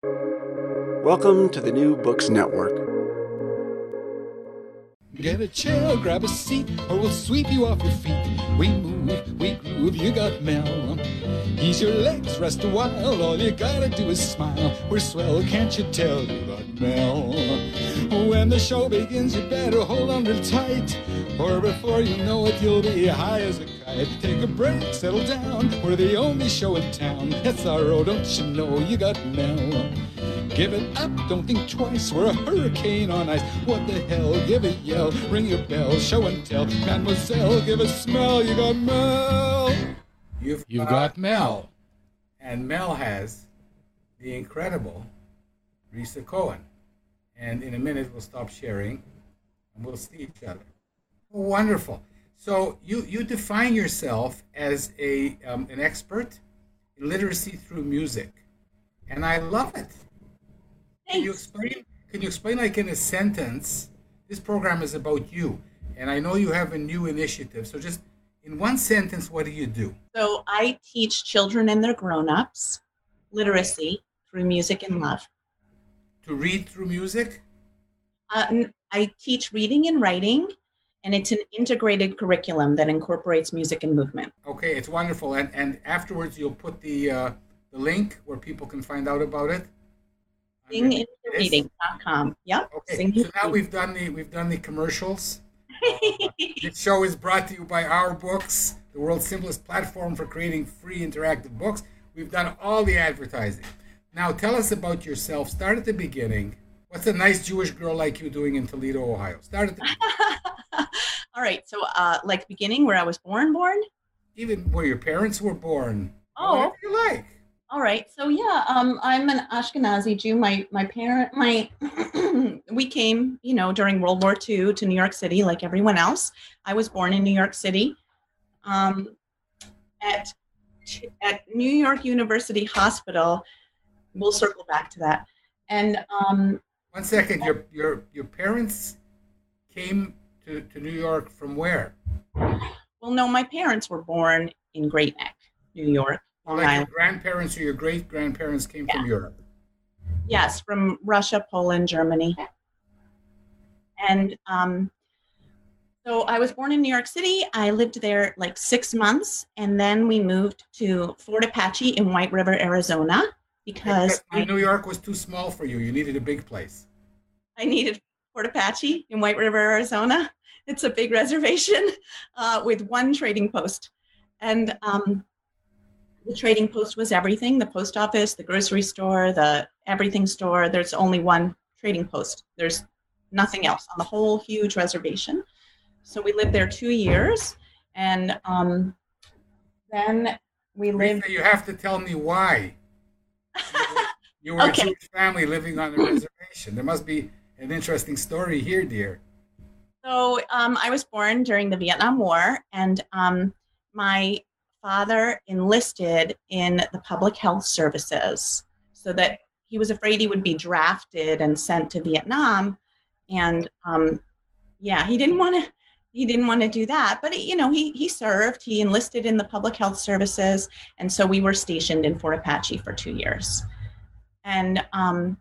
Welcome to the New Books Network. Get a chair, grab a seat, or we'll sweep you off your feet. We move, we groove, you got Mel. Ease your legs, rest a while, all you gotta do is smile. We're swell, can't you tell you got Mel? When the show begins, you better hold on real tight, or before you know it, you'll be high as a kite. Take a break, settle down, we're the only show in town. Our don't you know you got Mel? Give it up, don't think twice. We're a hurricane on ice. What the hell? Give a yell, ring your bell, show and tell. Mademoiselle, give a smell. You got Mel. You've, You've got Mel. And Mel has the incredible Risa Cohen. And in a minute, we'll stop sharing and we'll see each other. Wonderful. So you, you define yourself as a, um, an expert in literacy through music. And I love it. Can you explain? Can you explain, like in a sentence? This program is about you, and I know you have a new initiative. So, just in one sentence, what do you do? So I teach children and their grown-ups literacy through music and love. To read through music. Uh, I teach reading and writing, and it's an integrated curriculum that incorporates music and movement. Okay, it's wonderful. And and afterwards, you'll put the uh, the link where people can find out about it. Singintoreading.com. Yep. Okay. Sing so now we've done the we've done the commercials. Uh, this show is brought to you by Ourboox, the world's simplest platform for creating free interactive books. We've done all the advertising. Now tell us about yourself. Start at the beginning. What's a nice Jewish girl like you doing in Toledo, Ohio? Start at the All right. So, uh, like beginning where I was born, born. Even where your parents were born. Oh, whatever you like. All right. So yeah, um, I'm an Ashkenazi Jew. My my parent, my we came, you know, during World War II to New York City, like everyone else. I was born in New York City, um, at at New York University Hospital. We'll circle back to that. And um, one second, your your your parents came to, to New York from where? Well, no, my parents were born in Great Neck, New York. Long like Island. your grandparents or your great grandparents came yeah. from Europe? Yes, from Russia, Poland, Germany. And um, so I was born in New York City. I lived there like six months, and then we moved to Fort Apache in White River, Arizona, because I, New York was too small for you. You needed a big place. I needed Fort Apache in White River, Arizona. It's a big reservation uh, with one trading post, and um, the trading post was everything the post office the grocery store the everything store. There's only one trading post. There's nothing else on the whole huge reservation. So we lived there two years and um, then we lived you have to tell me why. You were okay. a Jewish family living on a reservation. There must be an interesting story here dear so um, i was born during the vietnam war and um, my father enlisted in the public health services so that he was afraid he would be drafted and sent to Vietnam. And um, yeah, he didn't want to. He didn't want to do that, but you know, he he served. He enlisted in the public health services, and so we were stationed in Fort Apache for two years. And um,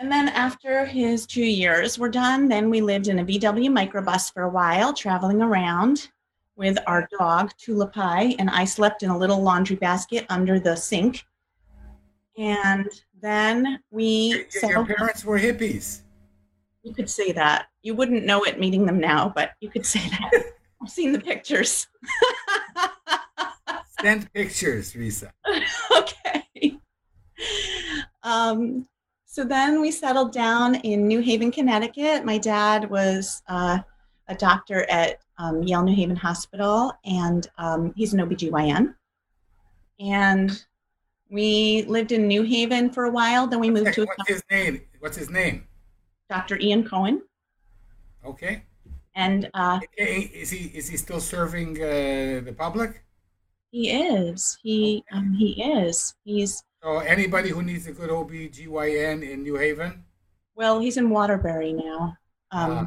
and then after his two years were done, then we lived in a VW microbus for a while, traveling around with our dog, Tulapai, and I slept in a little laundry basket under the sink. And then we. Your, your parents were hippies. You could say that. You wouldn't know it meeting them now, but you could say that. I've seen the pictures. Send pictures, Risa. okay. Um, so then we settled down in New Haven, Connecticut. My dad was uh, a doctor at um, Yale New Haven Hospital, and um, he's an OBGYN. And we lived in New Haven for a while. Then we moved okay, to. What's his name? What's his name? Dr. Ian Cohen. Okay. And uh, is he is he still serving uh, the public? He is. He okay. um, he is. He's. So anybody who needs a good OBGYN in New Haven? Well, he's in Waterbury now. Um, uh,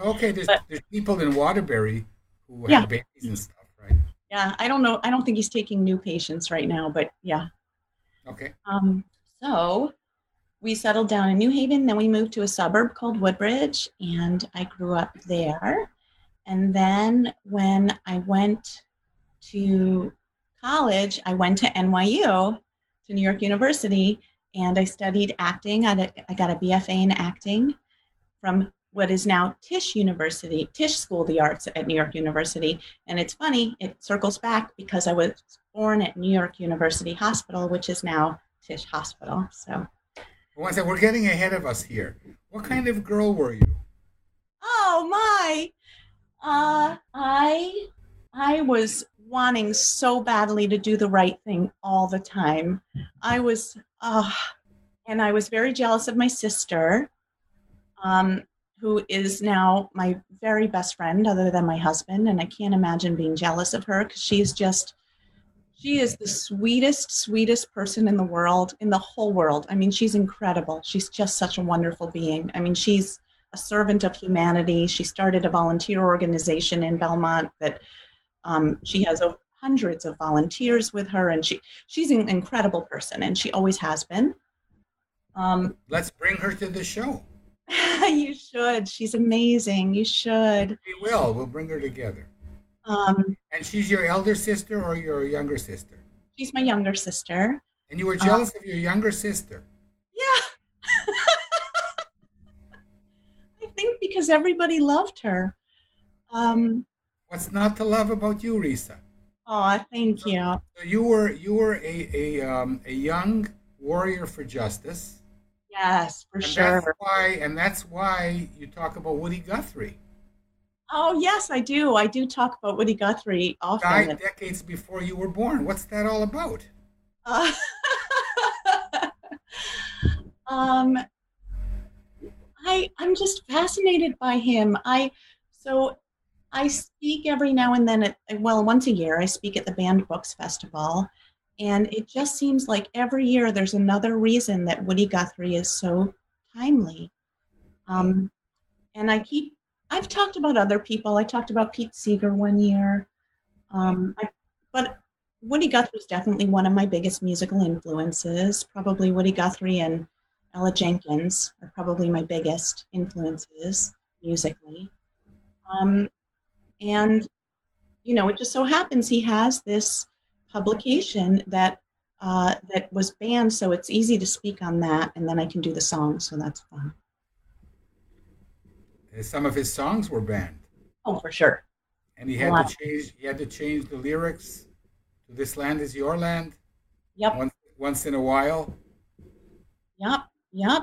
Okay, there's but, there's people in Waterbury who yeah. have babies and stuff, right? Yeah, I don't know. I don't think he's taking new patients right now, but yeah. Okay. Um. So we settled down in New Haven. Then we moved to a suburb called Woodbridge, and I grew up there. And then when I went to college, I went to NYU, to New York University, and I studied acting. I got a BFA in acting from what is now Tisch University, Tisch School of the Arts at New York University. And it's funny, it circles back because I was born at New York University Hospital, which is now Tisch Hospital. So, one second, we're getting ahead of us here. What kind of girl were you? Oh my! Uh, I I was wanting so badly to do the right thing all the time. I was, uh, and I was very jealous of my sister, um, who is now my very best friend, other than my husband. And I can't imagine being jealous of her because she's just, she is the sweetest, sweetest person in the world, in the whole world. I mean, she's incredible. She's just such a wonderful being. I mean, she's a servant of humanity. She started a volunteer organization in Belmont that um, she has hundreds of volunteers with her, and she she's an incredible person, and she always has been. Um, Let's bring her to the show. you should. She's amazing. You should. We will. We'll bring her together. Um, and she's your elder sister or your younger sister? She's my younger sister. And you were jealous um, of your younger sister? Yeah. I think because everybody loved her. Um, What's not to love about you, Risa? Oh, thank you. So you were you were a a um, a young warrior for justice. Yes, for and sure. That's why, and that's why you talk about Woody Guthrie. Oh yes, I do. I do talk about Woody Guthrie often. Died decades before you were born. What's that all about? Uh, um, I I'm just fascinated by him. I so I speak every now and then, at, well, once a year, I speak at the Banned Books Festival. And it just seems like every year there's another reason that Woody Guthrie is so timely. Um, and I keep, I've talked about other people. I talked about Pete Seeger one year. Um, I, but Woody Guthrie is definitely one of my biggest musical influences. Probably Woody Guthrie and Ella Jenkins are probably my biggest influences musically. Um, and, you know, it just so happens he has this publication that uh, that was banned, so it's easy to speak on that, and then I can do the song, so that's fun. Some of his songs were banned. Oh, for sure. And he had to change. He had to change the lyrics to "This land is your land." Yep. Once, once in a while. Yep. Yep.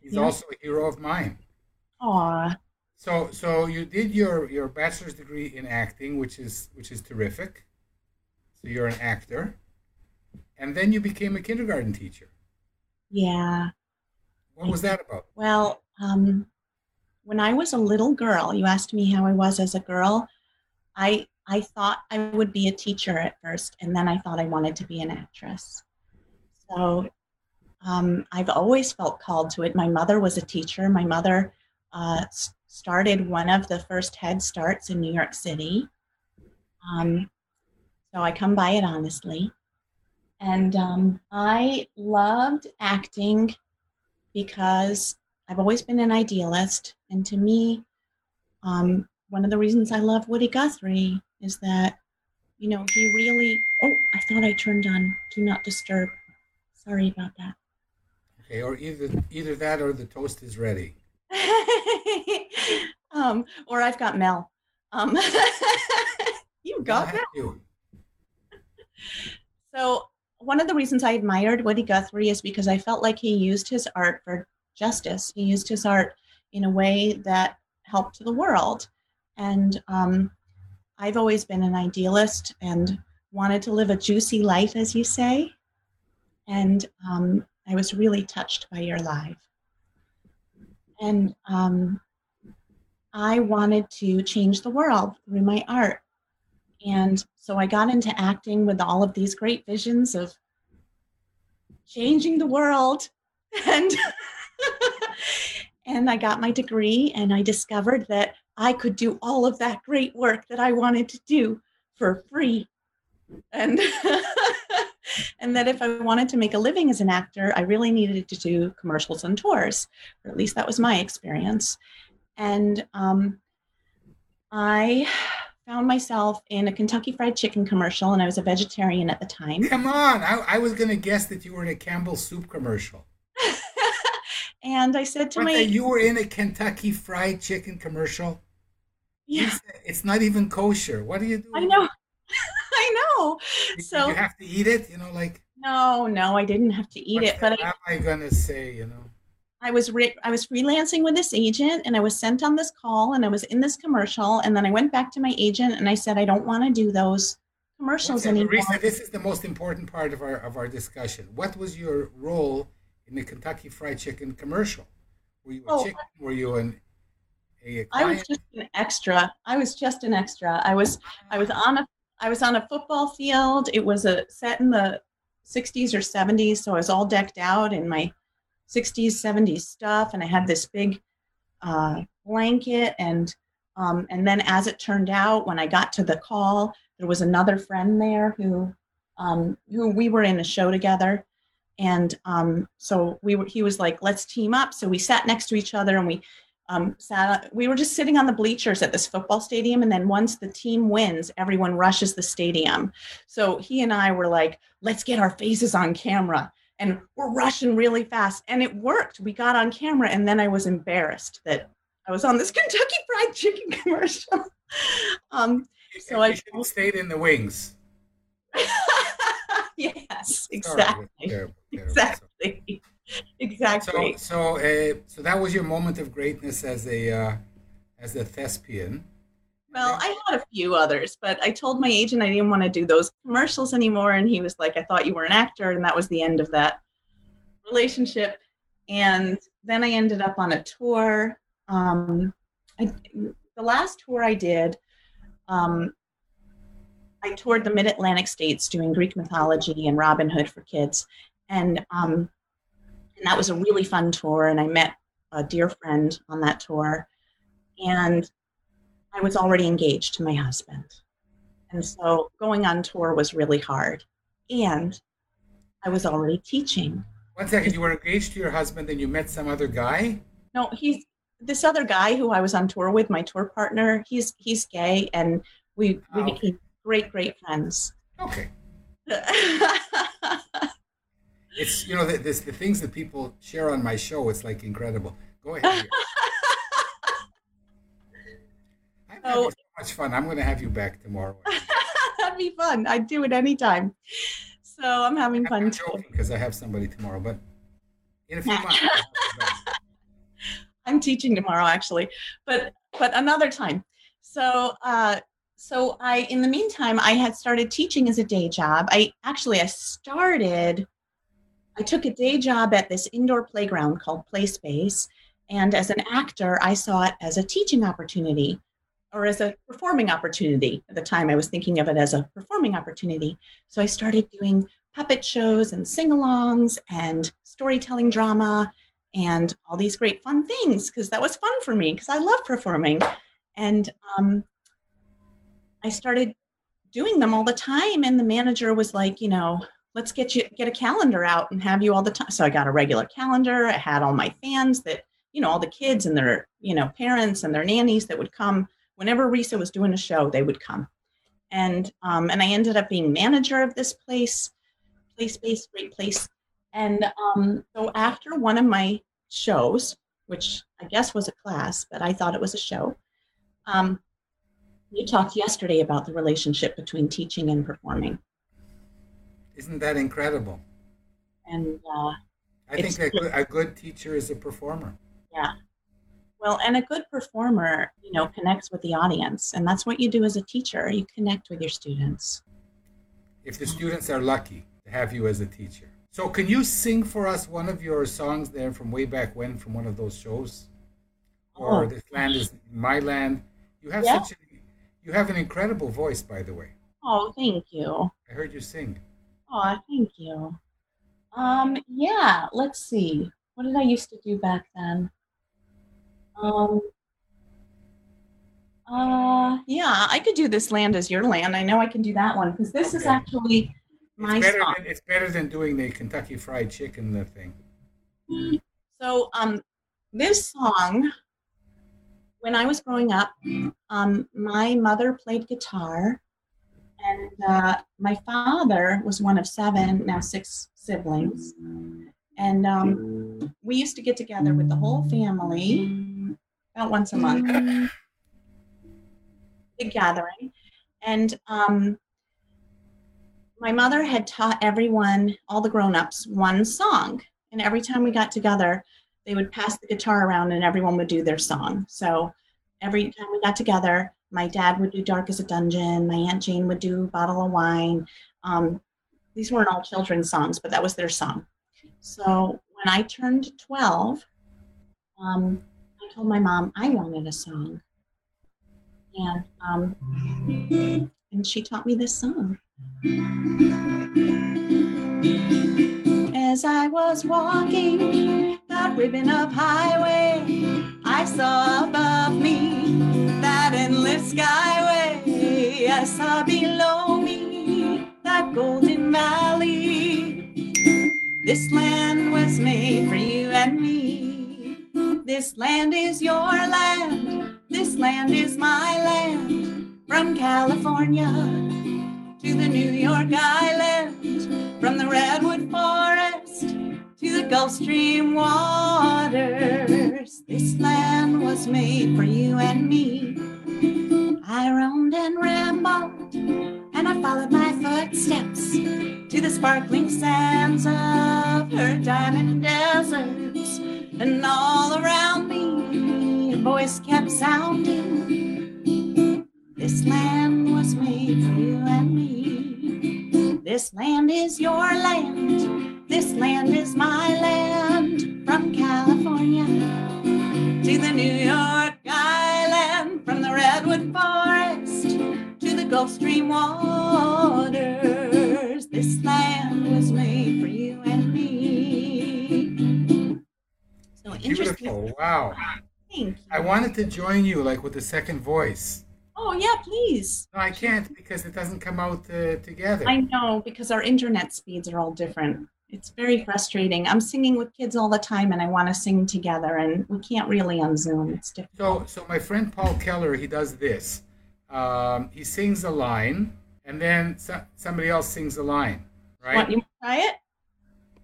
He's yep. also a hero of mine. Aw. So so you did your your bachelor's degree in acting, which is which is terrific. So you're an actor, and then you became a kindergarten teacher. Yeah. What was that about? Well, um, when I was a little girl, you asked me how I was as a girl. I I thought I would be a teacher at first, and then I thought I wanted to be an actress. So um, I've always felt called to it. My mother was a teacher. My mother uh, started one of the first Head Starts in New York City. Um, so I come by it honestly. And um, I loved acting because I've always been an idealist. And to me, um, one of the reasons I love Woody Guthrie is that, you know, he really. Oh, I thought I turned on Do Not Disturb. Sorry about that. Okay, or either either that or the toast is ready. um, or I've got Mel. Um, you got that. so one of the reasons I admired Woody Guthrie is because I felt like he used his art for justice. He used his art in a way that helped the world. And um, I've always been an idealist and wanted to live a juicy life, as you say. And um, I was really touched by your life. and um, I wanted to change the world through my art. And so I got into acting with all of these great visions of changing the world. And and I got my degree and I discovered that I could do all of that great work that I wanted to do for free. And and that if I wanted to make a living as an actor, I really needed to do commercials and tours, or at least that was my experience. And um, I found myself in a Kentucky Fried Chicken commercial, and I was a vegetarian at the time. Come on, I, I was going to guess that you were in a Campbell soup commercial. and I said to What, my you were in a Kentucky Fried Chicken commercial? Yeah, said It's not even kosher. What do you do? I know, I know. You- So you have to eat it, you know, like no, no, I didn't have to eat it, but am I, gonna say, you know? I was re- I was freelancing with this agent, and I was sent on this call, and I was in this commercial, and then I went back to my agent, and I said I don't want to do those commercials anymore. Marisa, this is the most important part of our of our discussion. What was your role in the Kentucky Fried Chicken commercial? Were you a Oh, chicken? Were you an a I was just an extra. I was just an extra. I was I was ah. on a I was on a football field. It was a set in the 60s or 70s, so I was all decked out in my 60s 70s stuff, and I had this big uh, blanket and um, and then as it turned out, when I got to the call, there was another friend there who um, who we were in a show together. And um, so we were, he was like, let's team up. So we sat next to each other and we um, sat, we were just sitting on the bleachers at this football stadium. And then once the team wins, everyone rushes the stadium. So he and I were like, let's get our faces on camera. And we're rushing really fast. And it worked. We got on camera. And then I was embarrassed that I was on this Kentucky Fried Chicken commercial. um, so I- You should have stayed in the wings. yes, exactly. that's terrible, terrible. Exactly. Exactly. So, so, uh, so that was your moment of greatness as a uh, as a thespian. Well, I had a few others, but I told my agent I didn't want to do those commercials anymore. And he was like, I thought you were an actor. And that was the end of that relationship. And then I ended up on a tour. Um, I, the last tour I did, um, I toured the mid Atlantic states doing Greek mythology and Robin Hood for kids. And, um, and that was a really fun tour. And I met a dear friend on that tour. And I was already engaged to my husband. And so going on tour was really hard. And I was already teaching. One second, you were engaged to your husband, and you met some other guy. No, he's this other guy who I was on tour with, my tour partner, he's he's gay and we, we Oh. became great, great friends. Okay, it's you know the, this, the things that people share on my show. It's like incredible. Go ahead. So much fun. I'm going to have you back tomorrow. That'd be fun. I'd do it anytime. So I'm having I'm fun too. because I have somebody tomorrow, but in a few months. I'll have you back. I'm teaching tomorrow actually, but but another time. So uh, so I in the meantime I had started teaching as a day job. I actually I started. I took a day job at this indoor playground called Play Space, and as an actor, I saw it as a teaching opportunity or as a performing opportunity. At the time, I was thinking of it as a performing opportunity. So I started doing puppet shows and sing-alongs and storytelling drama and all these great fun things because that was fun for me because I love performing. And um, I started doing them all the time. And the manager was like, you know, let's get you get a calendar out and have you all the time. So I got a regular calendar. I had all my fans that, you know, all the kids and their, you know, parents and their nannies that would come whenever Risa was doing a show, they would come. And um, and I ended up being manager of this place, place space, great place. And um, so after one of my shows, which I guess was a class, but I thought it was a show, um, you talked yesterday about the relationship between teaching and performing. Isn't that incredible? And uh, I think a good, a good teacher is a performer. yeah, well, and a good performer, you know, connects with the audience. And that's what you do as a teacher. You connect with your students. If the students are lucky to have you as a teacher. So, can you sing for us one of your songs there from way back when from one of those shows? Or Oh. This Land is My Land? You have Yeah. such a, you have an incredible voice, by the way. Oh, thank you. I heard you sing. Oh, thank you. Um, yeah, let's see. What did I used to do back then? Um, uh, yeah, I could do this land as your land. I know I can do that one because this is actually my it's better song. Than, it's better than doing the Kentucky Fried Chicken the thing. So um, this song, when I was growing up, um, my mother played guitar, and uh, my father was one of seven, now six siblings, and um, we used to get together with the whole family about once a month, big gathering, and um, my mother had taught everyone, all the grown-ups, one song. And every time we got together they would pass the guitar around and everyone would do their song. So every time we got together my dad would do dark as a dungeon my aunt jane would do bottle of wine. Um, these weren't all children's songs but that was their song. So when i turned 12 um, told my mom i wanted a song and um, and she taught me this song as I was walking that ribbon of highway, I saw above me that endless skyway. I saw below me that golden valley. This land was made for you and me. This land is your land. This land is my land. From California to the New York Island, from the Redwood Forest to the Gulf Stream waters. This land was made for you and me. I roamed and rambled, and I followed my footsteps to the sparkling sands of her diamond deserts. And all around me, a voice kept sounding. This land was made for you and me. This land is your land. This land is my land. From California to the New York Island, from the Redwood Forest Gulf Stream waters. This land was made for you and me. So interesting. Beautiful. Wow. Thank you. I wanted to join you like with the second voice. Oh yeah, please. No, I can't because it doesn't come out uh, together. I know because our internet speeds are all different. It's very frustrating. I'm singing with kids all the time and I want to sing together and we can't really on Zoom. It's difficult. So, so my friend Paul Keller, he does this. Um, he sings a line, and then so, somebody else sings a line, right? Want you want to try it?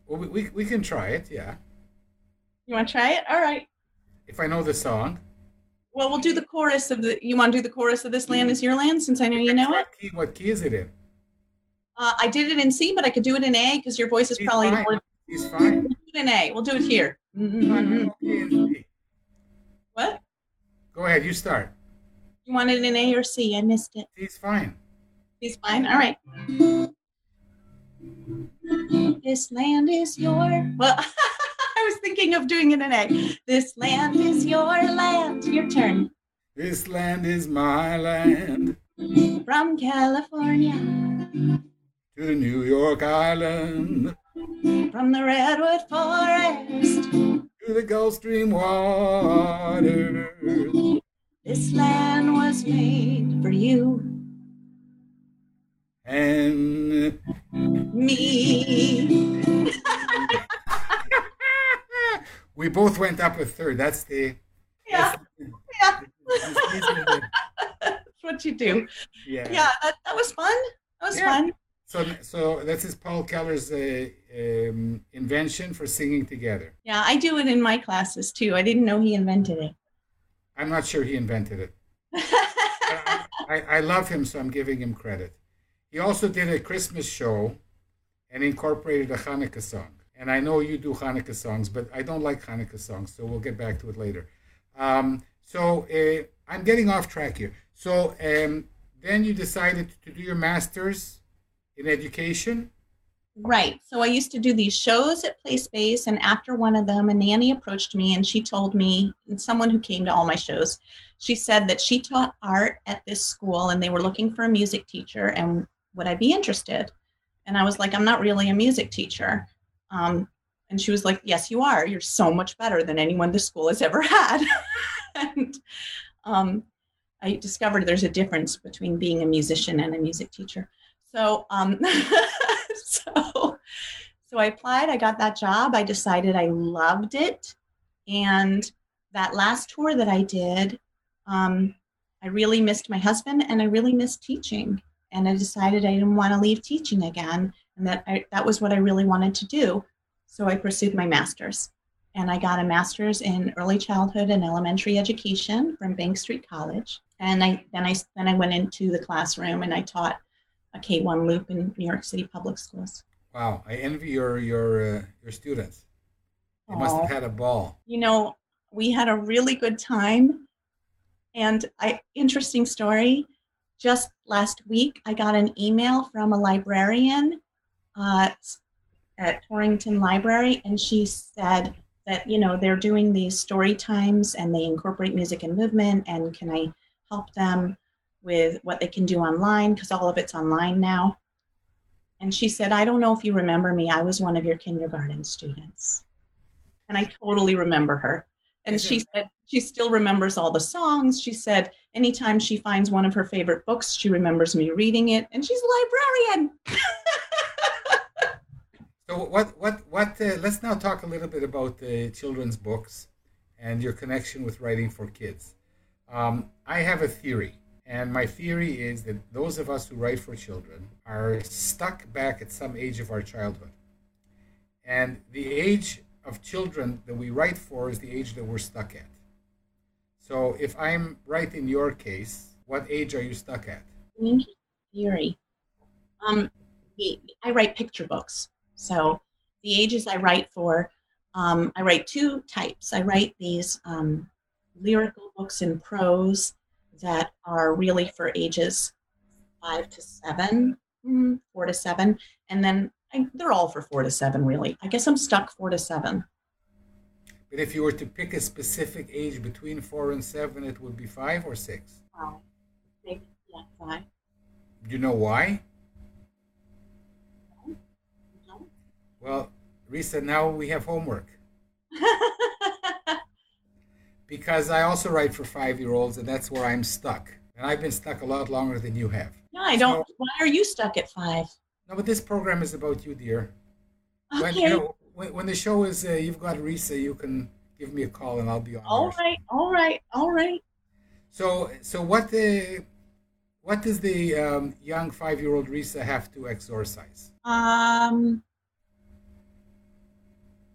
Well, we, we, we can try it, yeah. You want to try it? All right. If I know the song. Well, we'll do the chorus of the. You want to do the chorus of "This Land Is Your Land" since I know you know it. What key, what key is it in? Uh, I did it in C, but I could do it in A because your voice is He's probably fine. more. He's fine. We'll do it in A. We'll do it here. I'm okay in C. What? Go ahead, you start. You want it in A or C? I missed it. He's fine. He's fine. All right. This land is your. Well, I was thinking of doing it in A. This land is your land. Your turn. This land is my land. From California, To New York Island. from the Redwood Forest, To the Gulf Stream waters. This land was made for you, And me. we both went up a third. That's the. Yeah, yeah. That's what you do. Yeah. Yeah, that, that was fun. That was Yeah. fun. So, so this is Paul Keller's uh, um, invention for singing together. Yeah, I do it in my classes too. I didn't know he invented it. I'm not sure he invented it. I, I, I love him, so I'm giving him credit. He also did a Christmas show and incorporated a Hanukkah song. And I know you do Hanukkah songs, but I don't like Hanukkah songs, so we'll get back to it later. Um, so uh, I'm getting off track here. So um, then you decided to do your master's in education. Right. So I used to do these shows at Play Space, and after one of them, a nanny approached me and she told me, and someone who came to all my shows, she said that she taught art at this school and they were looking for a music teacher, and would I be interested? And I was like, I'm not really a music teacher. Um, and she was like, Yes, you are. You're so much better than anyone the school has ever had. and um, I discovered there's a difference between being a musician and a music teacher. So, um, so, so I applied. I got that job. I decided I loved it, and that last tour that I did, um, I really missed my husband, and I really missed teaching. And I decided I didn't want to leave teaching again, and that I, that was what I really wanted to do. So I pursued my master's and I got a master's in early childhood and elementary education from Bank Street College. And I then I then I went into the classroom and I taught a K1 loop in New York City public schools. Wow, I envy your your uh, your students. They must have had a ball. You know, we had a really good time. And I interesting story. Just last week, I got an email from a librarian uh, at Torrington Library, and she said, that you know they're doing these story times and they incorporate music and movement and can i help them with what they can do online because all of it's online now. And she said i don't know if you remember me. I was one of your kindergarten students. And i totally remember her. And she said she still remembers all the songs. She said anytime she finds one of her favorite books she remembers me reading it. And she's a librarian. So what what what? Uh, let's now talk a little bit about the children's books and your connection with writing for kids. Um, I have a theory, and my theory is that those of us who write for children are stuck back at some age of our childhood, and the age of children that we write for is the age that we're stuck at. So if I'm right in your case, what age are you stuck at? Theory. Um, I write picture books. So the ages I write for, um, I write two types. I write these um, lyrical books in prose that are really for ages five to seven, mm, four to seven, and then I, they're all for four to seven, really. I guess I'm stuck four to seven. But if you were to pick a specific age between four and seven, it would be five or six. Maybe yeah, five. Do you know why? Well, Risa, now we have homework. because I also write for five year olds, and that's where I'm stuck. And I've been stuck a lot longer than you have. No, I don't. So, why are you stuck at five? No, but this program is about you, dear. Okay. When, you know, when, when the show is, uh, you've got Risa, you can give me a call and I'll be on. All right, all right, all right. So, so what the, what does the um, young five-year-old Risa have to exorcise? Um,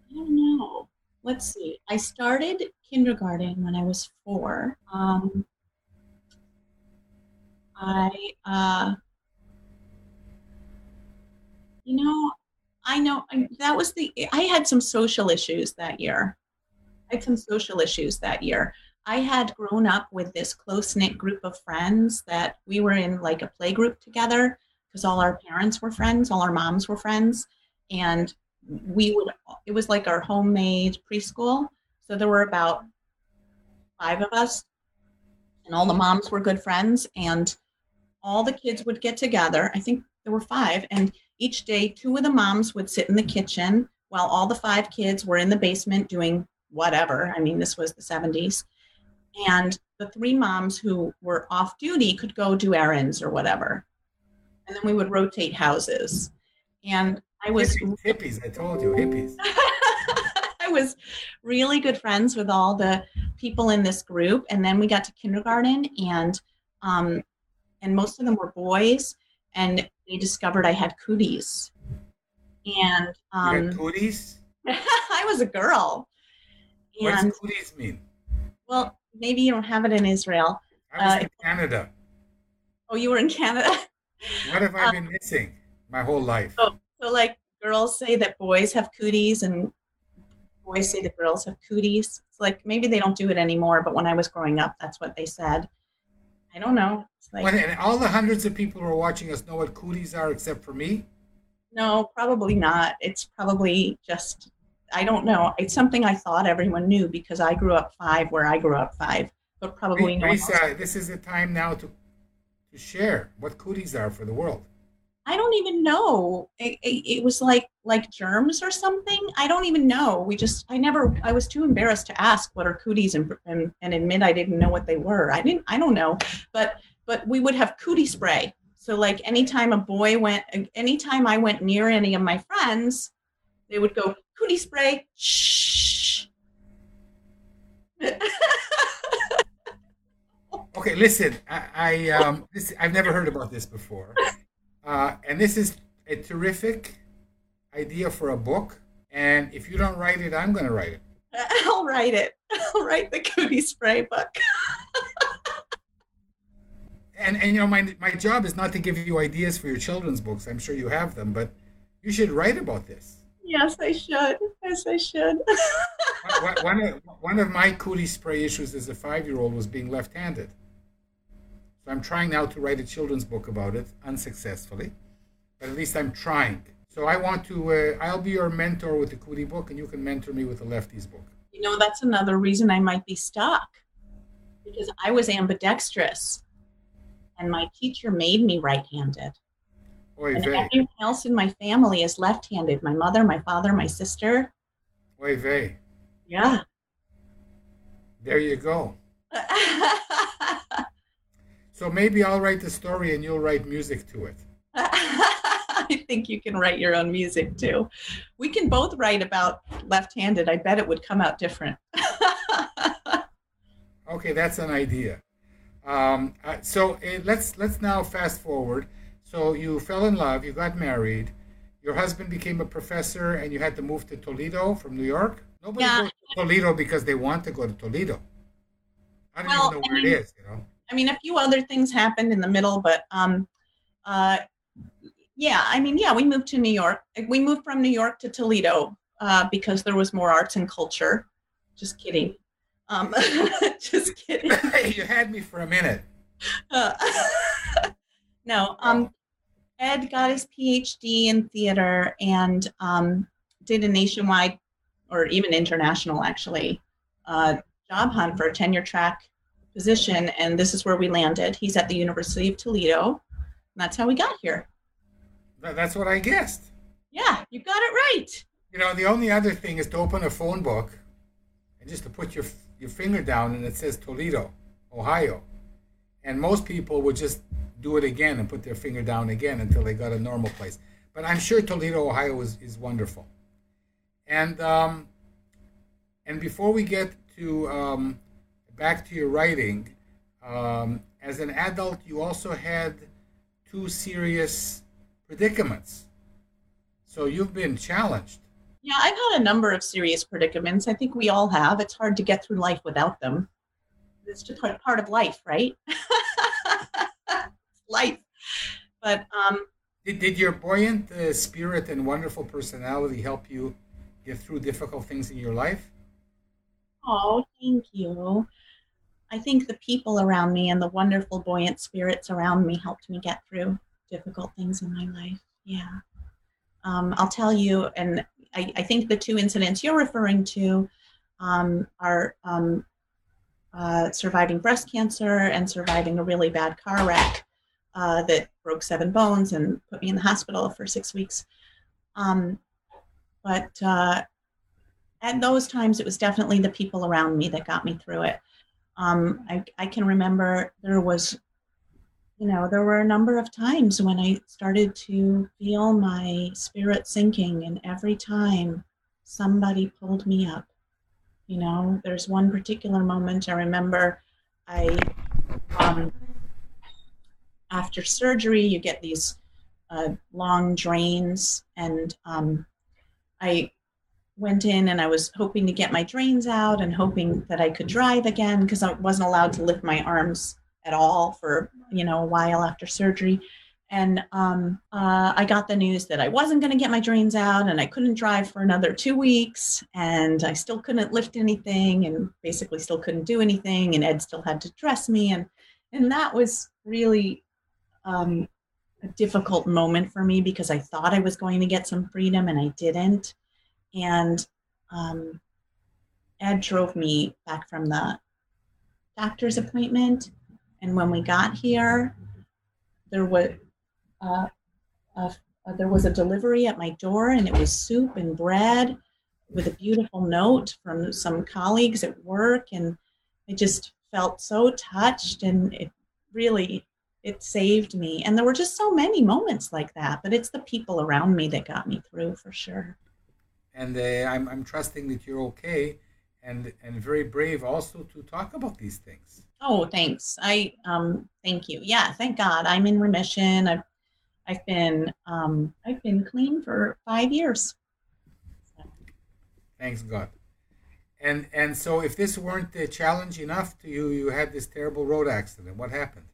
I don't know. Let's see. I started kindergarten when I was four. Um, I, uh, you know, I know I, that was the, I had some social issues that year. I had some social issues that year. I had grown up with this close knit group of friends that we were in like a play group together because all our parents were friends, all our moms were friends. And we would it was like our homemade preschool so there were about five of us and all the moms were good friends and all the kids would get together i think there were five and each day two of the moms would sit in the kitchen while all the five kids were in the basement doing whatever i mean this was the 70s and the three moms who were off duty could go do errands or whatever and then we would rotate houses and I was hippies, hippies. I told you, hippies. I was really good friends with all the people in this group, and then we got to kindergarten, and um, and most of them were boys, and they discovered I had cooties, and um, cooties. I was a girl. And, what does cooties mean? Well, maybe you don't have it in Israel. I was uh, in Canada. Oh, you were in Canada. what have I been um, missing my whole life? Oh, so like girls say that boys have cooties and boys say the girls have cooties. It's like maybe they don't do it anymore, but when I was growing up, that's what they said. I don't know. It's like, and all the hundreds of people who are watching us know what cooties are, except for me. No, probably not. It's probably just I don't know. It's something I thought everyone knew because I grew up five where I grew up five, but probably no. Lisa, this is the time now to to share what cooties are for the world. I don't even know. It, it, it, was like like germs or something. I don't even know. We just I never I was too embarrassed to ask what are cooties and, and and admit I didn't know what they were. I didn't I don't know. But but we would have cootie spray. So like anytime a boy went, anytime I went near any of my friends, they would go cootie spray. Shh. Okay, listen. I, I um, this I've never heard about this before, uh, and this is a terrific idea for a book. And if you don't write it, I'm going to write it. I'll write it. I'll write the cootie spray book. and and you know my my job is not to give you ideas for your children's books. I'm sure you have them, but you should write about this. Yes, I should. Yes, I should. one, one of, one of my cootie spray issues as a five year old was being left handed. So I'm trying now to write a children's book about it, unsuccessfully, but at least I'm trying. So I want to, uh, I'll be your mentor with the cootie book, and you can mentor me with the lefties book. You know, that's another reason I might be stuck because I was ambidextrous and my teacher made me right handed. And vey. everyone else in my family is left handed my mother, my father, my sister. Oy vey. Yeah. There you go. So maybe I'll write the story and you'll write music to it. I think you can write your own music too. We can both write about left handed. I bet it would come out different. Okay, that's an idea. Um, uh, so uh, let's let's now fast forward. So you fell in love, you got married, your husband became a professor, and you had to move to Toledo from New York. Nobody Yeah. goes to Toledo because they want to go to Toledo. I don't Well, even know I where mean- it is. You know. I mean, a few other things happened in the middle, but um, uh, yeah, I mean, yeah, we moved to New York. We moved from New York to Toledo uh, because there was more arts and culture. Just kidding. Um, just kidding. you had me for a minute. Uh, no, um, Ed got his PhD in theater and um, did a nationwide or even international, actually, uh, job hunt for a tenure track position. And this is where we landed. He's at the University of Toledo. And that's how we got here. That's what I guessed. Yeah, you got it right. You know, the only other thing is to open a phone book and just to put your your finger down and it says Toledo, Ohio. And most people would just do it again and put their finger down again until they got a normal place. But I'm sure Toledo, Ohio is, is wonderful. And um, and before we get to um, back to your writing, um, as an adult, you also had two serious predicaments. So you've been challenged. Yeah, I've had a number of serious predicaments. I think we all have. It's hard to get through life without them. It's just part of life, right? life. But um, Did, did your buoyant uh, spirit and wonderful personality help you get through difficult things in your life? oh, thank you. I think the people around me and the wonderful, buoyant spirits around me helped me get through difficult things in my life. Yeah. Um, I'll tell you, and I, I think the two incidents you're referring to um, are um, uh, surviving breast cancer and surviving a really bad car wreck uh, that broke seven bones and put me in the hospital for six weeks. Um, but uh, at those times, it was definitely the people around me that got me through it. Um, I, I can remember there was, you know, there were a number of times when I started to feel my spirit sinking, and every time somebody pulled me up. You know, there's one particular moment I remember I, um, after surgery, you get these uh, long drains, and um, I went in and I was hoping to get my drains out and hoping that I could drive again because I wasn't allowed to lift my arms at all for you know a while after surgery. And um, uh, I got the news that I wasn't going to get my drains out and I couldn't drive for another two weeks and I still couldn't lift anything and basically still couldn't do anything. And Ed still had to dress me. And, and that was really um, a difficult moment for me because I thought I was going to get some freedom and I didn't. And um, Ed drove me back from the doctor's appointment. And when we got here, there was uh, uh, there was a delivery at my door, and it was soup and bread with a beautiful note from some colleagues at work, and I just felt so touched, and it really it saved me. And there were just so many moments like that, but it's the people around me that got me through for sure. And uh, I'm, I'm trusting that you're okay and, and very brave also to talk about these things. Oh, thanks. I um thank you. Yeah, thank God. I'm in remission. I've I've been um I've been clean for five years. Thanks God. And and so if this weren't a challenge enough to you, you had this terrible road accident. What happened?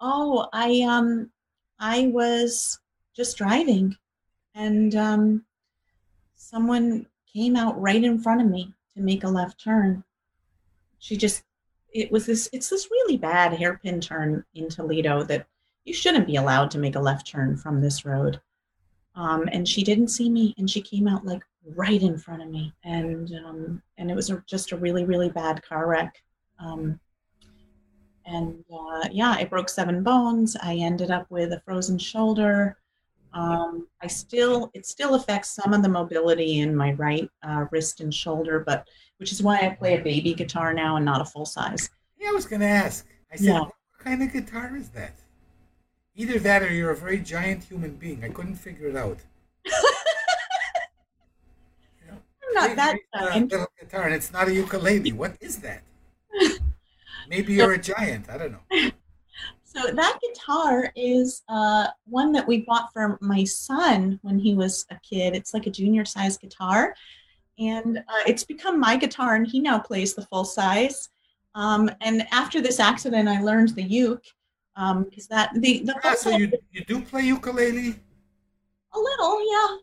Oh, I um I was just driving and um someone came out right in front of me to make a left turn. She just it was this it's this really bad hairpin turn in Toledo that you shouldn't be allowed to make a left turn from this road. Um, and she didn't see me and she came out like right in front of me and um, and it was a, just a really really bad car wreck um, and uh, yeah i broke seven bones i ended up with a frozen shoulder um, i still it still affects some of the mobility in my right uh, wrist and shoulder but which is why I play a baby guitar now and not a full size. Yeah, I was going to ask. I said, yeah. what kind of guitar is that? Either that or you're a very giant human being. I couldn't figure it out. you know, I'm not that giant. Little guitar, and it's not a ukulele. What is that? Maybe you're a giant. I don't know. So that guitar is uh, one that we bought for my son when he was a kid. It's like a junior size guitar, and uh, it's become my guitar, and he now plays the full size. Um, and after this accident, I learned the uke um, that the the ah, so you you do play ukulele? A little, yeah.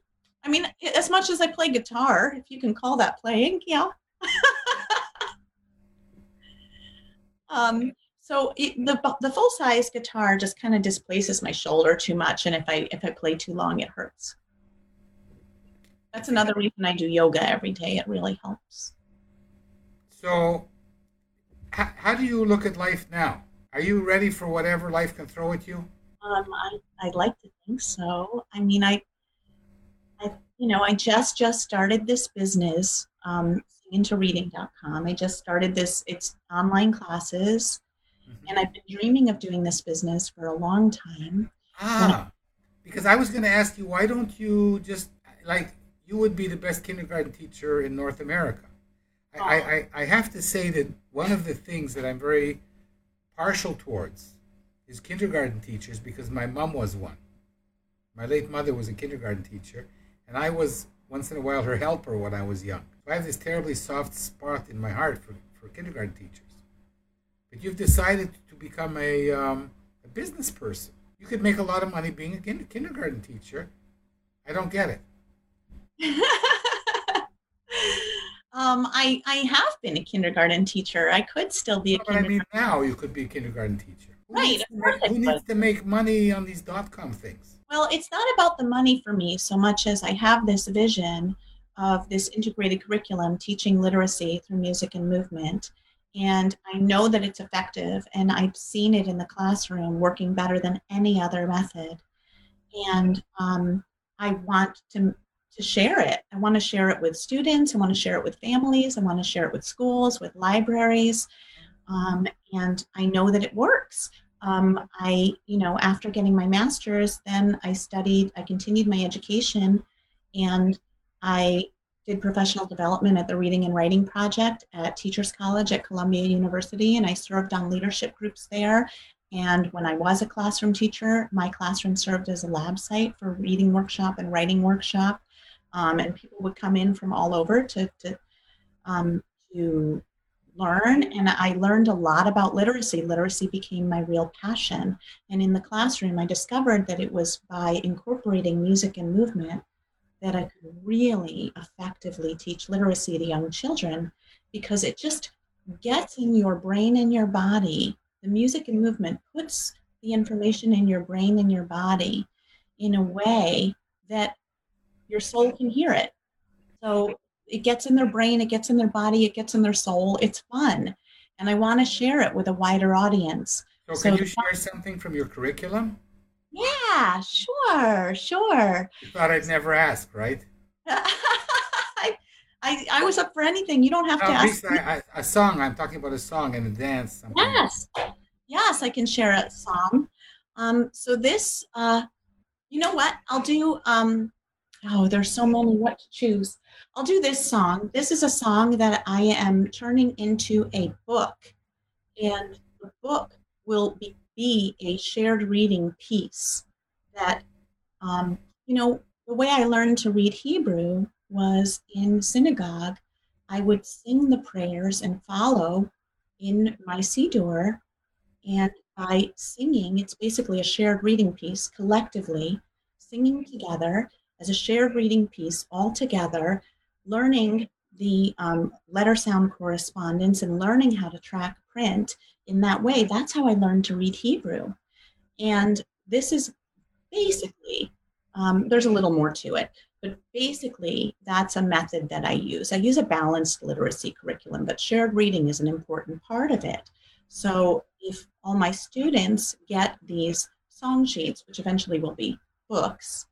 I mean, as much as I play guitar, if you can call that playing, yeah. um, so it, the the full size guitar just kind of displaces my shoulder too much, and if I if I play too long, it hurts. That's another reason I do yoga every day. It really helps. So, how, how do you look at life now? Are you ready for whatever life can throw at you? Um, I, I'd like to think so. I mean, I, I, you know, I just just started this business, um, intoreading.com. I just started this. It's online classes, mm-hmm. and I've been dreaming of doing this business for a long time. Ah, because I was going to ask you, why don't you just like you would be the best kindergarten teacher in North America. I, I, I have to say that one of the things that I'm very partial towards is kindergarten teachers because my mom was one. My late mother was a kindergarten teacher, and I was once in a while her helper when I was young. So I have this terribly soft spot in my heart for, for kindergarten teachers. But you've decided to become a, um, a business person. You could make a lot of money being a kindergarten teacher. I don't get it. um, I I have been a kindergarten teacher. I could still be a but I mean, now you could be a kindergarten teacher. Who right. Needs make, who needs to make money on these dot com things? Well, it's not about the money for me so much as I have this vision of this integrated curriculum teaching literacy through music and movement. And I know that it's effective, and I've seen it in the classroom working better than any other method. And um, I want to to share it. I want to share it with students. I want to share it with families. I want to share it with schools, with libraries. Um, and I know that it works. Um, I, you know, after getting my master's, then I studied, I continued my education and I did professional development at the Reading and Writing Project at Teachers College at Columbia University, and I served on leadership groups there. And when I was a classroom teacher, my classroom served as a lab site for reading workshop and writing workshop um, and people would come in from all over to to, um, to learn. And I learned a lot about literacy. Literacy became my real passion. And in the classroom, I discovered that it was by incorporating music and movement that I could really effectively teach literacy to young children because it just gets in your brain and your body. The music and movement puts the information in your brain and your body in a way that your soul can hear it. So it gets in their brain, it gets in their body, it gets in their soul. It's fun. And I want to share it with a wider audience. So, so can you share something from your curriculum? Yeah, sure, sure. You thought I'd never ask, right? I, I, I was up for anything. You don't have no, to ask. I, I, a song. I'm talking about a song and a dance. Something. Yes, yes, I can share a song. Um, so this, uh, you know what? I'll do. Um, oh, there's so many. What to choose? I'll do this song. This is a song that I am turning into a book, and the book will be, be a shared reading piece. That, um, you know, the way I learned to read Hebrew was in synagogue. I would sing the prayers and follow in my siddur, and by singing, it's basically a shared reading piece collectively, singing together as a shared reading piece all together, learning the um, letter sound correspondence and learning how to track print in that way. That's how I learned to read Hebrew. And this is basically, um, there's a little more to it, but basically, that's a method that I use. I use a balanced literacy curriculum, but shared reading is an important part of it. So if all my students get these song sheets, which eventually will be books,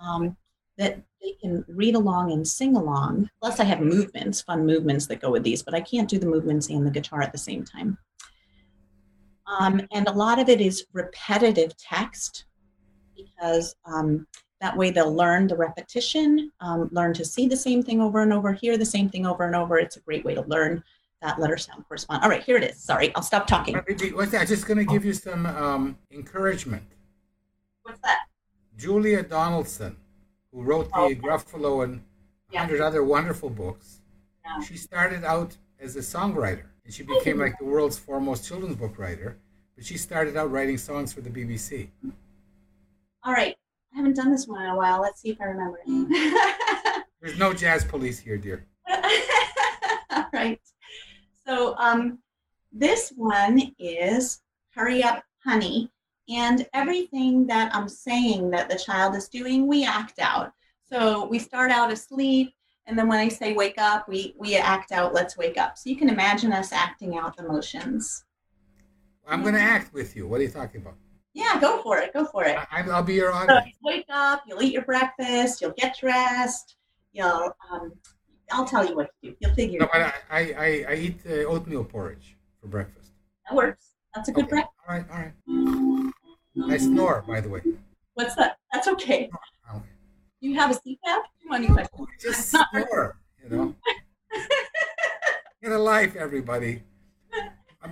um, that they can read along and sing along. Plus, I have movements, fun movements that go with these, but I can't do the movements and the guitar at the same time. Um, and a lot of it is repetitive text because um, that way they'll learn the repetition, um, learn to see the same thing over and over, hear the same thing over and over. It's a great way to learn that letter sound correspond. All right, here it is. Sorry, I'll stop talking. What's that? Just going to give you some um, encouragement. What's that? Julia Donaldson, who wrote the oh. Gruffalo and yeah. 100 other wonderful books, yeah. she started out as a songwriter and she became like the world's foremost children's book writer. But she started out writing songs for the BBC. All right, I haven't done this one in a while. Let's see if I remember it. There's no jazz police here, dear. All right. So um, this one is Hurry Up Honey. And everything that I'm saying that the child is doing, we act out. So we start out asleep, and then when I say wake up, we, we act out, let's wake up. So you can imagine us acting out the motions. I'm going to act with you. What are you talking about? Yeah, go for it. Go for it. I, will be your audience. So wake up, you'll eat your breakfast, you'll get dressed, you'll um, I'll tell you what to do. You'll figure. No, but I, I, I eat uh, oatmeal porridge for breakfast. That works. That's a good okay. breakfast. All right, all right. I snore, by the way. What's that? That's okay. Oh, okay. You have a CPAP? Come on, you question. Just snore, you know. Get a life, everybody.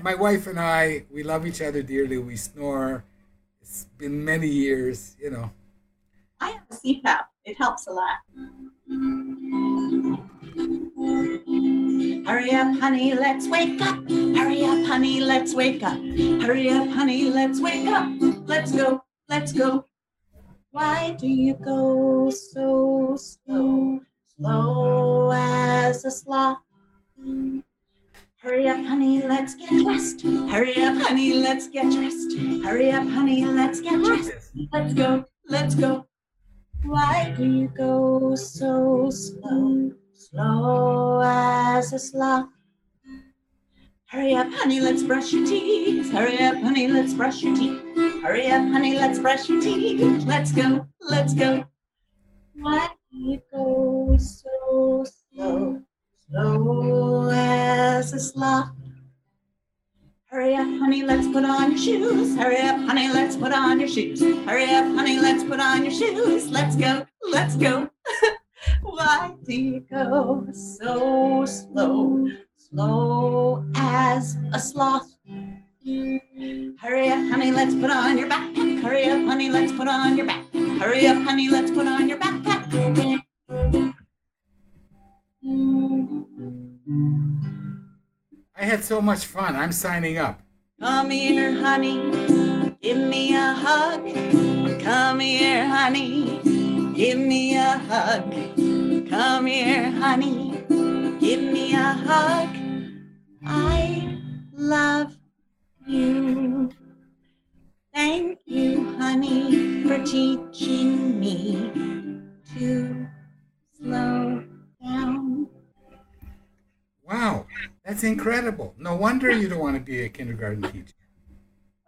My wife and I, we love each other dearly. We snore. It's been many years, you know. I have a CPAP. It helps a lot. Hurry up, honey, let's wake up. Hurry up, honey, let's wake up. Hurry up, honey, let's wake up. Let's go, let's go. Why do you go so slow, slow as a sloth? Hurry up, honey, let's get dressed. Hurry up, honey, let's get dressed. Hurry up, honey, let's get dressed. Let's go, let's go. Why do you go so slow? slow as a sloth. Hurry up, honey, let's brush your teeth. Hurry up, honey, let's brush your teeth. Hurry up, honey, let's brush your teeth. Let's go, let's go. Why do you go so slow, slow as a sloth? Hurry up, honey, let's put on your shoes. Hurry up, honey, let's put on your shoes. Hurry up, honey, let's put on your shoes. Let's go, let's go. Why do you go so slow, slow as a sloth? Hurry up, honey, let's put on your backpack. Hurry up, honey, let's put on your back. Hurry up, honey, let's put on your backpack. I had so much fun. I'm signing up. Come here, honey. Give me a hug. Come here, honey. Give me a hug. Come here, honey. Give me a hug. I love you. Thank you, honey, for teaching me to slow. Wow, that's incredible. No wonder you don't want to be a kindergarten teacher.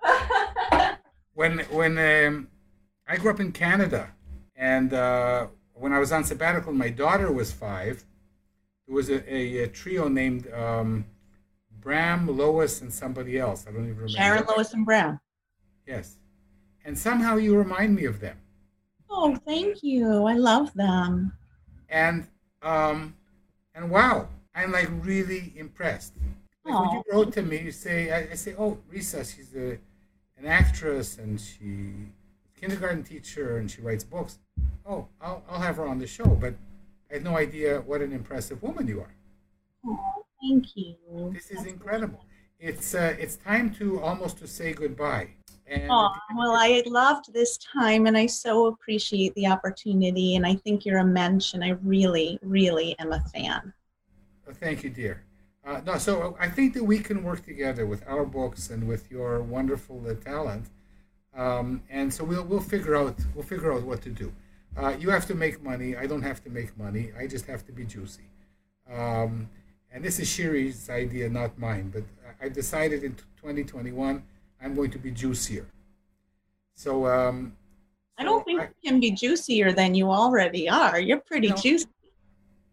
when when um, I grew up in Canada, and uh, when I was on sabbatical, my daughter was five. There was a, a, a trio named um, Bram, Lois, and somebody else. I don't even remember. Sharon, Lois, and Bram. Yes. and somehow you remind me of them. Oh, thank you. I love them. And um, and wow, I'm like really impressed. Like when you wrote to me, you say, I, I say, oh, Risa, she's a, an actress and she kindergarten teacher and she writes books. Oh, I'll, I'll have her on the show, but I had no idea what an impressive woman you are. Oh, thank you. This is incredible. It's uh, it's time to almost to say goodbye. And Oh, well, I loved this time and I so appreciate the opportunity. And I think you're a mensch, and I really, really am a fan. Oh, Thank you, dear. Uh, no, so I think that we can work together with our books and with your wonderful uh, talent, um, and so we'll we'll figure out we'll figure out what to do. Uh, you have to make money. I don't have to make money. I just have to be juicy. Um, and this is Shiri's idea, not mine. But I decided in 2021 I'm going to be juicier. So um, I don't think you can be juicier than you already are. You're pretty No. juicy.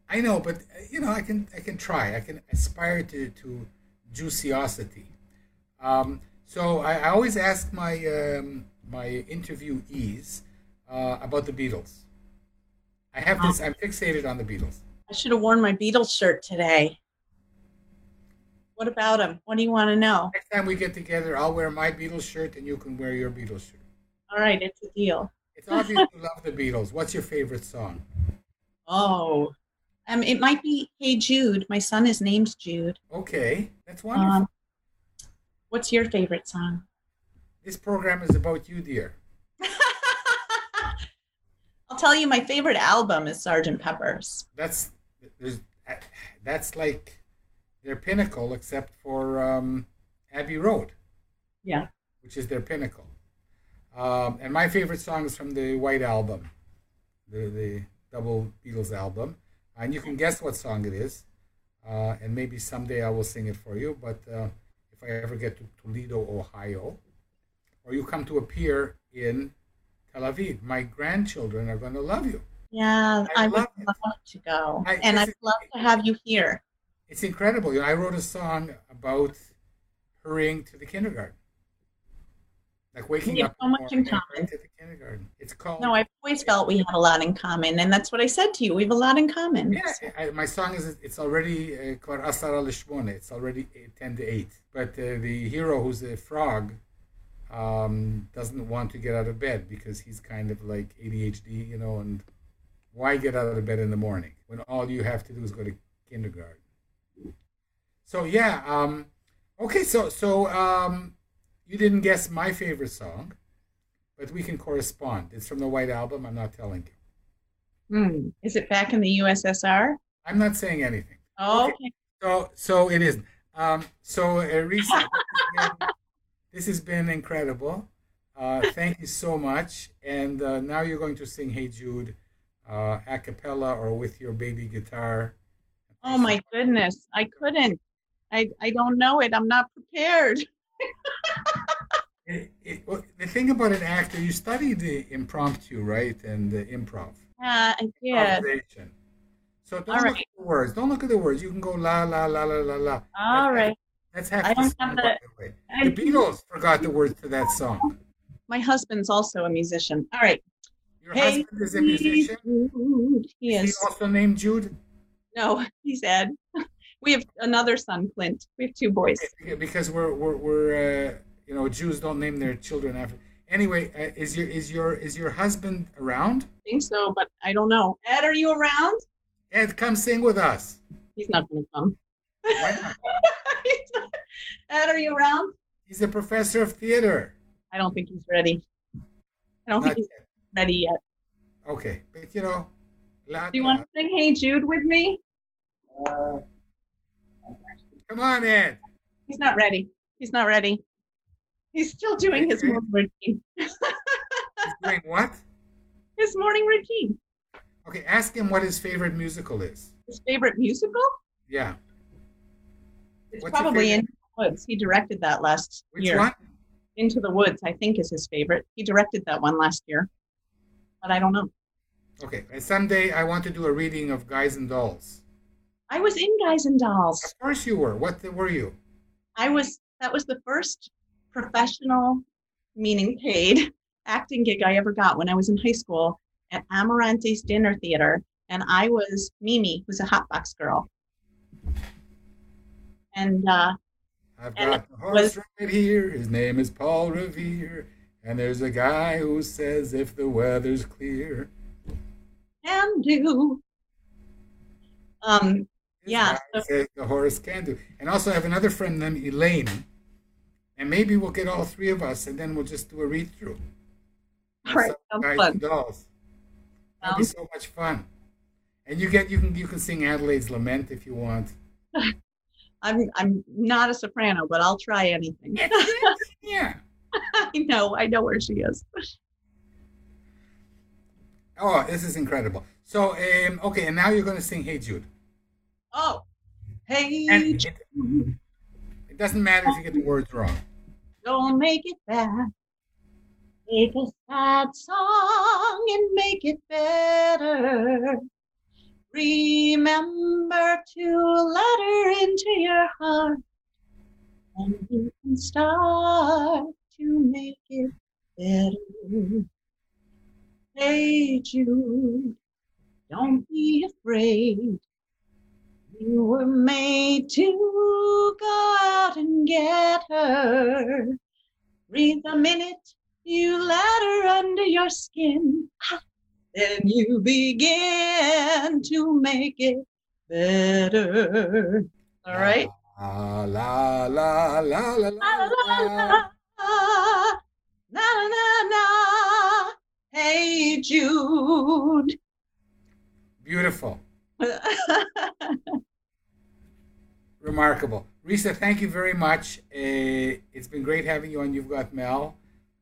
I know, but uh, you know, I can I can try. I can aspire to to juiciosity. Um, so I, I always ask my um, my interviewees uh, about the Beatles. I have this. I'm fixated on the Beatles. I should have worn my Beatles shirt today. What about them? What do you want to know? Next time we get together, I'll wear my Beatles shirt and you can wear your Beatles shirt. All right, it's a deal. It's obvious you love the Beatles. What's your favorite song? Oh, um, it might be Hey Jude. My son is named Jude. Okay, that's wonderful. Um, what's your favorite song? this program is about you, dear. I'll tell you, my favorite album is Sgt. Pepper's. that's there's that's like their pinnacle except for um, Abbey Road, Yeah. which is their pinnacle. Um, and my favorite song is from the White Album, the the double Beatles album, and you can guess what song it is. Uh, and maybe someday I will sing it for you. But uh, if I ever get to Toledo, Ohio, or you come to appear in Tel Aviv, my grandchildren are going to love you. Yeah, I I, would love it. love to go. I- and I'd love to have you here. It's incredible. You know, I wrote a song about hurrying to the kindergarten, like waking We have up so much in common. to the kindergarten. It's called. No, I've always felt we have a lot in common, and that's what I said to you. We have a lot in common. Yeah, I, my song is it's already uh, called Asara Lishmone. It's already ten to eight. But uh, the hero, who's a frog, um, doesn't want to get out of bed because he's kind of like ADHD, you know. And why get out of bed in the morning when all you have to do is go to kindergarten? So yeah, um, okay. So so um, you didn't guess my favorite song, but we can correspond. It's from the White Album. I'm not telling you. Hmm. Is it back in the USSR? I'm not saying anything. Oh, Okay. So, so it is. Um, so, uh, Risa, this, has been, this has been incredible. Uh, thank you so much. And uh, now you're going to sing "Hey Jude" uh, a cappella or with your baby guitar. Oh my goodness, I couldn't. I I don't know it. I'm not prepared. It, the thing about an actor, you study the impromptu, right, and the improv, Yeah, I did. improvisation. So don't All look right. at the words. Don't look at the words. You can go la la la la la la. All right. That's half I the don't have the- the way. I- The Beatles forgot the words to that song. My husband's also a musician. All right. Your Hey, husband is a musician. Jude. He Is he also named Jude? No, he's Ed. We have another son, Clint. We have two boys. Yeah, Because we're we're, we're uh, you know Jews don't name their children after. Anyway, uh, is your is your is your husband around? I think so, but I don't know. Ed, are you around? Ed, come sing with us. He's not going to come. Why not? Ed, are you around? He's a professor of theater. I don't think he's ready. I don't Not think he's yet. ready yet. Okay, but you know, Do you want to sing Hey Jude with me? come on, Ed. He's not ready. He's not ready. He's still doing his morning routine. Doing what? His morning routine. Okay, ask him what his favorite musical is. His favorite musical? Yeah. It's What's probably? Into the Woods. He directed that last Which year. one? Into the Woods, I think, is his favorite. He directed that one last year, but I don't know. Okay, and someday I want to do a reading of Guys and Dolls. I was in Guys and Dolls. Of course you were. What were you? I was. That was the first professional, meaning paid, acting gig I ever got when I was in high school at Amarante's Dinner Theater, and I was Mimi, who's a hotbox girl. And uh, I've And got the horse was- right here. His name is Paul Revere. And there's a guy who says if the weather's clear. can do. Um, Yeah, so- the horse can do. And also I have another friend named Elaine. And maybe we'll get all three of us and then we'll just do a read through. all right, sounds fun. Dolls. That'll be so much fun. And you get you can you can sing Adelaide's Lament if you want. I'm I'm not a soprano, but I'll try anything. yeah. I know, I know where she is. Oh, this is incredible. So, um, okay, and now you're going to sing "Hey Jude," Oh, hey, and it, it doesn't matter if you get the words wrong. don't make it bad. Take a sad song and make it better. Remember to let her into your heart, and you can start to make it better. Hey Jude, don't be afraid. You were made to go out and get her. Breathe the minute you let her under your skin. Then you begin to make it better. All right? La la la la la La, la, la. la, la. la, na, na, na, na. Hey, Jude. Beautiful, remarkable. Risa, thank you very much. Uh, it's been great having you on You've Got Mel.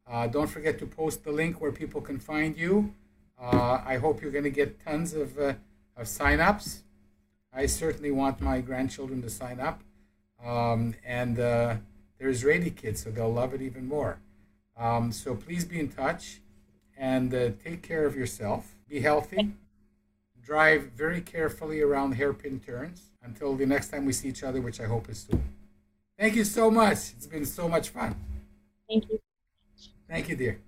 Uh, don't forget to post the link where people can find you. Uh, I hope you're going to get tons of, uh, of sign-ups. I certainly want my grandchildren to sign up. Um, and uh, there's Rady Kids, so they'll love it even more. Um, so please be in touch and uh, take care of yourself. Be healthy. Drive very carefully around hairpin turns until the next time we see each other, which I hope is soon. Thank you so much. It's been so much fun. Thank you. Thank you, dear.